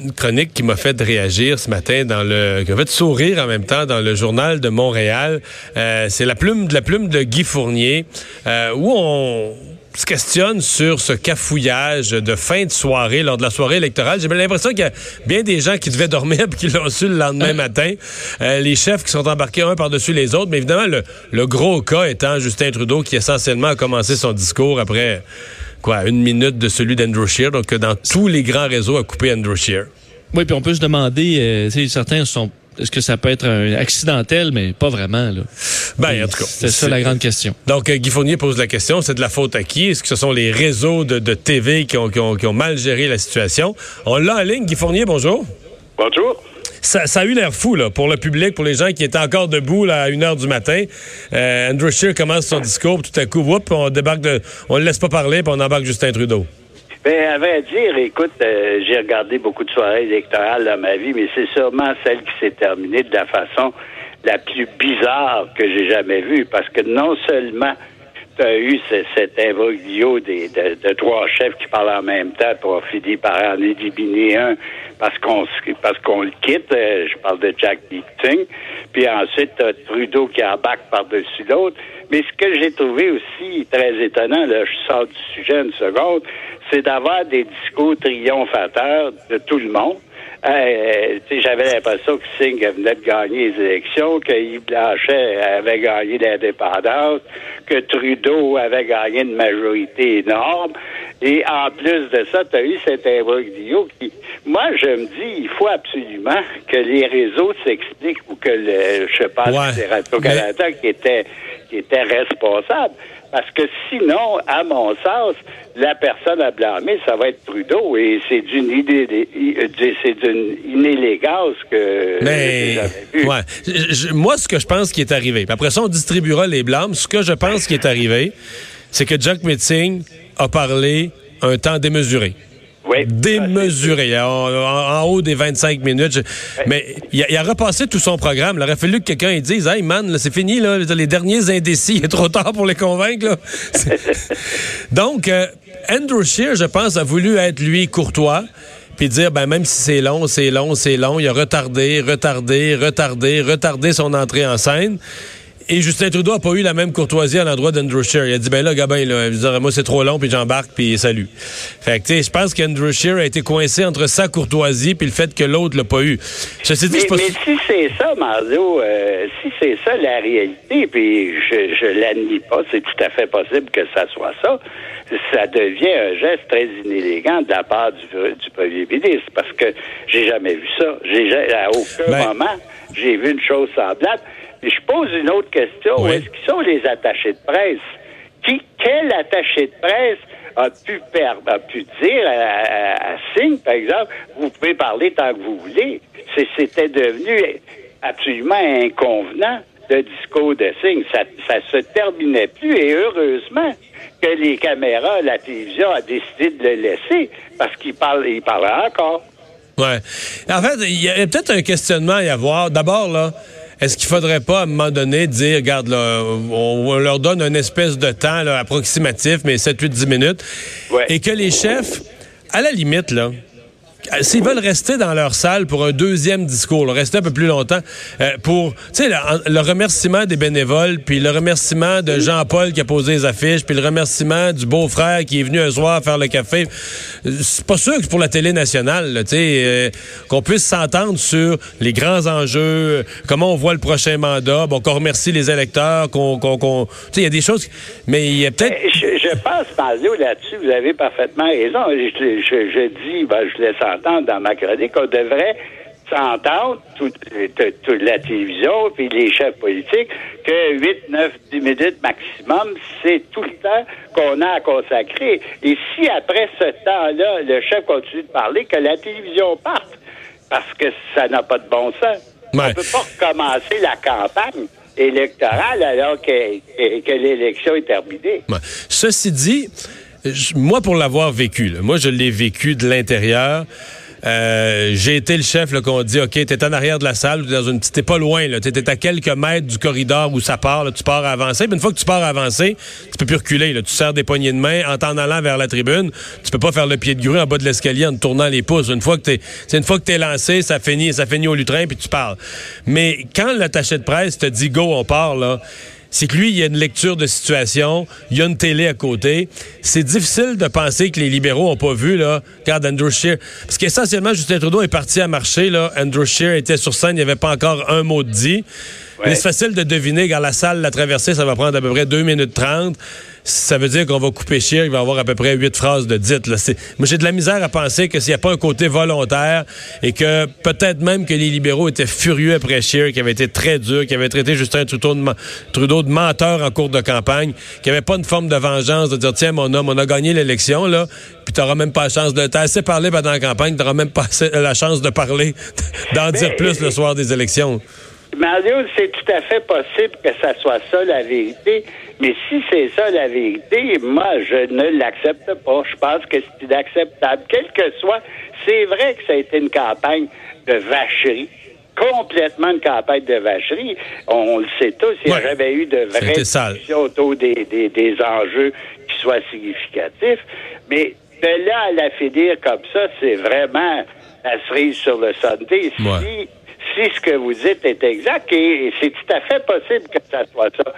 Une chronique qui m'a fait réagir ce matin dans le, qui m'a fait sourire en même temps dans le journal de Montréal. Euh, c'est la plume de la plume de Guy Fournier, euh, où on se questionne sur ce cafouillage de fin de soirée lors de la soirée électorale. J'ai l'impression qu'il y a bien des gens qui devaient dormir et qui l'ont su le lendemain matin. Euh, les chefs qui sont embarqués un par-dessus les autres. Mais évidemment, le, le, gros cas étant Justin Trudeau qui essentiellement a commencé son discours après quoi, une minute de celui d'Andrew Scheer. Donc, dans tous les grands réseaux, a coupé Andrew Scheer. Oui, puis on peut se demander, euh, certains sont est-ce que ça peut être un accidentel, mais pas vraiment, là? Ben, en tout cas. C'est ça la grande question. Donc, euh, Guy Fournier pose la question, c'est de la faute à qui? Est-ce que ce sont les réseaux de, de TV qui ont, qui, ont, qui ont, mal géré la situation? On l'a en ligne. Guy Fournier, bonjour. Bonjour. Ça, a eu l'air fou là, pour le public, pour les gens qui étaient encore debout à 1 h du matin. Euh, Andrew Scheer commence son discours, tout à coup, whoop, on débarque de, on le laisse pas parler, puis on embarque Justin Trudeau. Ben, à vrai dire, écoute, euh, j'ai regardé beaucoup de soirées électorales dans ma vie, mais c'est sûrement celle qui s'est terminée de la façon la plus bizarre que j'ai jamais vue, parce que non seulement tu as eu cet imbroglio des, de, trois chefs qui parlent en même temps pour finir par en éliminer un parce qu'on parce qu'on le quitte. Euh, je parle de Jack Meeting. Puis ensuite, as Trudeau qui embarque par-dessus l'autre. Mais ce que j'ai trouvé aussi très étonnant, là, je sors du sujet une seconde, c'est d'avoir des discours triomphateurs de tout le monde. Euh, J'avais l'impression que Singh venait de gagner les élections, que Yves Blanchet avait gagné l'indépendance, que Trudeau avait gagné une majorité énorme. Et en plus de ça, tu as eu cet imbroglio qui... Moi, je me dis, il faut absolument que les réseaux s'expliquent ou que le, je pense ouais, c'est Radio-Canada qui était qui était responsable. Parce que sinon, à mon sens, la personne à blâmer, ça va être Trudeau. Et c'est d'une idée, c'est d'une inélégance que Mais, ouais. moi, ce que je pense qui est arrivé, après ça, on distribuera les blâmes. Ce que je pense qui est arrivé, c'est que Jack Metzing a parlé un temps démesuré. Oui. Démesuré, en, haut des 25 minutes. Mais il a, il a, repassé tout son programme. Il aurait fallu que quelqu'un dise Hey man, c'est fini, là, les derniers indécis, il est trop tard pour les convaincre. Donc, euh, Andrew Scheer, je pense, a voulu être lui courtois puis dire ben même si c'est long, c'est long, c'est long, il a retardé, retardé, retardé, retardé son entrée en scène. Et Justin Trudeau n'a pas eu la même courtoisie à l'endroit d'Andrew Scheer. Il a dit, ben là, Gabin, là, dire, moi, c'est trop long, puis j'embarque, puis salut. Fait que, tu sais, je pense qu'Andrew Scheer a été coincé entre sa courtoisie puis le fait que l'autre l'a pas eu. Je sais, mais, pas... mais si c'est ça, Mario, euh, si c'est ça la réalité, puis je, je l'admets pas, c'est tout à fait possible que ça soit ça, ça devient un geste très inélégant de la part du, du premier ministre, parce que j'ai jamais vu ça. J'ai, à aucun ben... moment, j'ai vu une chose semblable. Et je pose une autre question. Oui. Où est-ce qu'ils sont les attachés de presse? Qui, quel attaché de presse a pu, perdre, a pu dire à, à, à Singh, par exemple, vous pouvez parler tant que vous voulez? C'était devenu absolument inconvenant le discours de Singh. Ça, ça se terminait plus et heureusement que les caméras, la télévision a décidé de le laisser parce qu'il parle, il parlait encore. Ouais. En fait, il y a peut-être un questionnement à y avoir. D'abord, là, est-ce qu'il faudrait pas, à un moment donné, dire, regarde, là, on, leur donne une espèce de temps là, approximatif, mais 7, 8, 10 minutes, ouais. et que les chefs, à la limite, là, s'ils veulent rester dans leur salle pour un deuxième discours, rester un peu plus longtemps, euh, pour, le, remerciement des bénévoles, puis le remerciement de Jean-Paul qui a posé les affiches, puis le remerciement du beau-frère qui est venu un soir faire le café. C'est pas sûr que pour la télé nationale, tu sais, euh, qu'on puisse s'entendre sur les grands enjeux, comment on voit le prochain mandat, bon, qu'on remercie les électeurs, qu'on, qu'on, qu tu sais, il y a des choses, mais il y a peut-être... Je, pense, Mario, là-dessus, vous avez parfaitement raison. Je, je, je dis, ben, je laisse entendre dans ma chronique qu'on devrait s'entendre, toute, toute la télévision, puis les chefs politiques, que 8, 9, 10 minutes maximum, c'est tout le temps qu'on a à consacrer. Et si après ce temps-là, le chef continue de parler, que la télévision parte, parce que ça n'a pas de bon sens. Ouais. On ne peut pas recommencer la campagne électorale alors que, que- l'élection est terminée. Ceci dit, moi, pour l'avoir vécu, moi, je l'ai vécu de l'intérieur. Euh, j'ai été le chef qu'on dit OK, t'es en arrière de la salle, t'es dans une t'es pas loin, là, t'es à quelques mètres du corridor où ça part, là, tu pars à avancer. Puis une fois que tu pars à avancer, tu peux plus reculer. Là, tu serres des poignées de main en t'en allant vers la tribune. Tu peux pas faire le pied de grue en bas de l'escalier en te tournant les pouces. Une fois que t'es, une fois que t'es lancé, ça finit, ça finit au lutrin puis tu parles. Mais quand l'attaché de presse te dit go, on part là c'est que lui, il y a une lecture de situation, il y a une télé à côté. C'est difficile de penser que les libéraux ont pas vu, là, quand Andrew Scheer... Parce qu'essentiellement, Justin Trudeau est parti à marcher, là. Andrew Scheer était sur scène, il n'y avait pas encore un mot de dit. Mais c'est facile de deviner, quand la salle l'a traversée, ça va prendre à peu près 2 minutes 30. Ça veut dire qu'on va couper Scheer, il va avoir à peu près huit phrases de dites. Là. Moi, j'ai de la misère à penser que s'il n'y a pas un côté volontaire et que peut-être même que les libéraux étaient furieux après Scheer, qui avait été très dur, qui avait traité Justin Trudeau de, Trudeau de menteur en cours de campagne, qui avait pas une forme de vengeance de dire tiens mon homme, on a gagné l'élection là, puis t'auras même pas la chance de t'as assez parlé pendant la campagne, t'auras même pas la chance de parler, d'en dire plus le soir des élections. C'est tout à fait possible que ça soit ça la vérité, mais si c'est ça la vérité, moi, je ne l'accepte pas. Je pense que c'est inacceptable. Quel que soit, c'est vrai que ça a été une campagne de vacherie, complètement une campagne de vacherie. On, le sait tous, il n'y a Ouais. jamais eu de Ça a vraie été sale. discussion autour des, des, des enjeux qui soient significatifs, mais de là à la finir comme ça, c'est vraiment la cerise sur le. Ouais. Si si ce que vous dites est exact, et, c'est tout à fait possible que ça soit ça,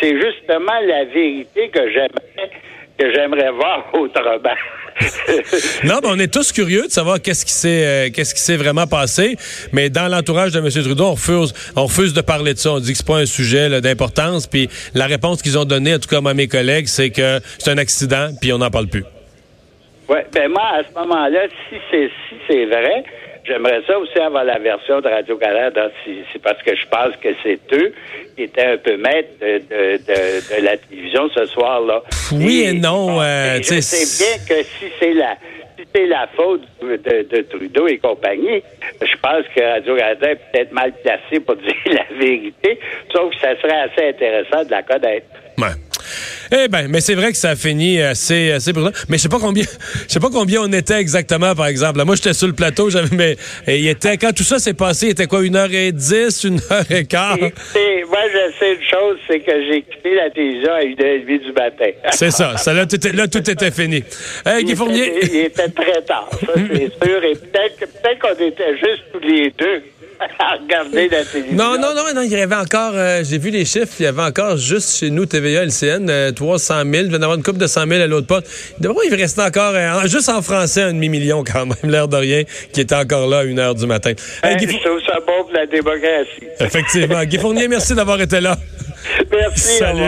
c'est justement la vérité que j'aimerais que j'aimerais voir autrement. Non, mais on est tous curieux de savoir qu'est-ce qui s'est euh, qu'est-ce qui s'est vraiment passé. Mais dans l'entourage de M. Trudeau, on refuse, on refuse de parler de ça. On dit que c'est pas un sujet d'importance. Puis la réponse qu'ils ont donnée, en tout cas à mes collègues, c'est que c'est un accident, puis on n'en parle plus. Oui, ben moi, à ce moment-là, si c'est si c'est vrai, j'aimerais ça aussi avoir la version de Radio-Canada. C'est parce que je pense que c'est eux qui étaient un peu maîtres de, de, de, de la télévision ce soir-là. Oui et non, euh, je sais, sais bien que si c'est la si c'est la faute de, de Trudeau et compagnie, je pense que Radio-Canada est peut-être mal placé pour dire la vérité, sauf que ça serait assez intéressant de la connaître. Ouais. Eh ben, mais c'est vrai que ça a fini assez, assez brûlant. Mais je sais pas combien, je sais pas combien on était exactement, par exemple. Moi, j'étais sur le plateau, j'avais, mais il était, quand tout ça s'est passé, il était quoi, une heure et dix, une heure et quart? Moi, je sais une chose, c'est que j'ai quitté la télévision à 1h30 du matin. C'est ça. ça là, tout était, là, tout était fini. Hey, Il Guy Fournier. était, il était très tard, ça, c'est sûr. Et peut-être peut-être qu'on était juste tous les deux regarder la télévision. Non, non, non, non, il y avait encore, euh, j'ai vu les chiffres, il y avait encore juste chez nous, TVA, LCN, euh, 300 000, il devait y avoir une coupe de 100 000 à l'autre. D'abord, il restait encore, euh, juste en français, un demi-million quand même, l'air de rien, qui était encore là à 1 heure du matin. Hey, Hein, Guy je Four- trouve ça bon pour la démocratie. Effectivement. Guy Fournier, merci d'avoir été là. Merci, Salut.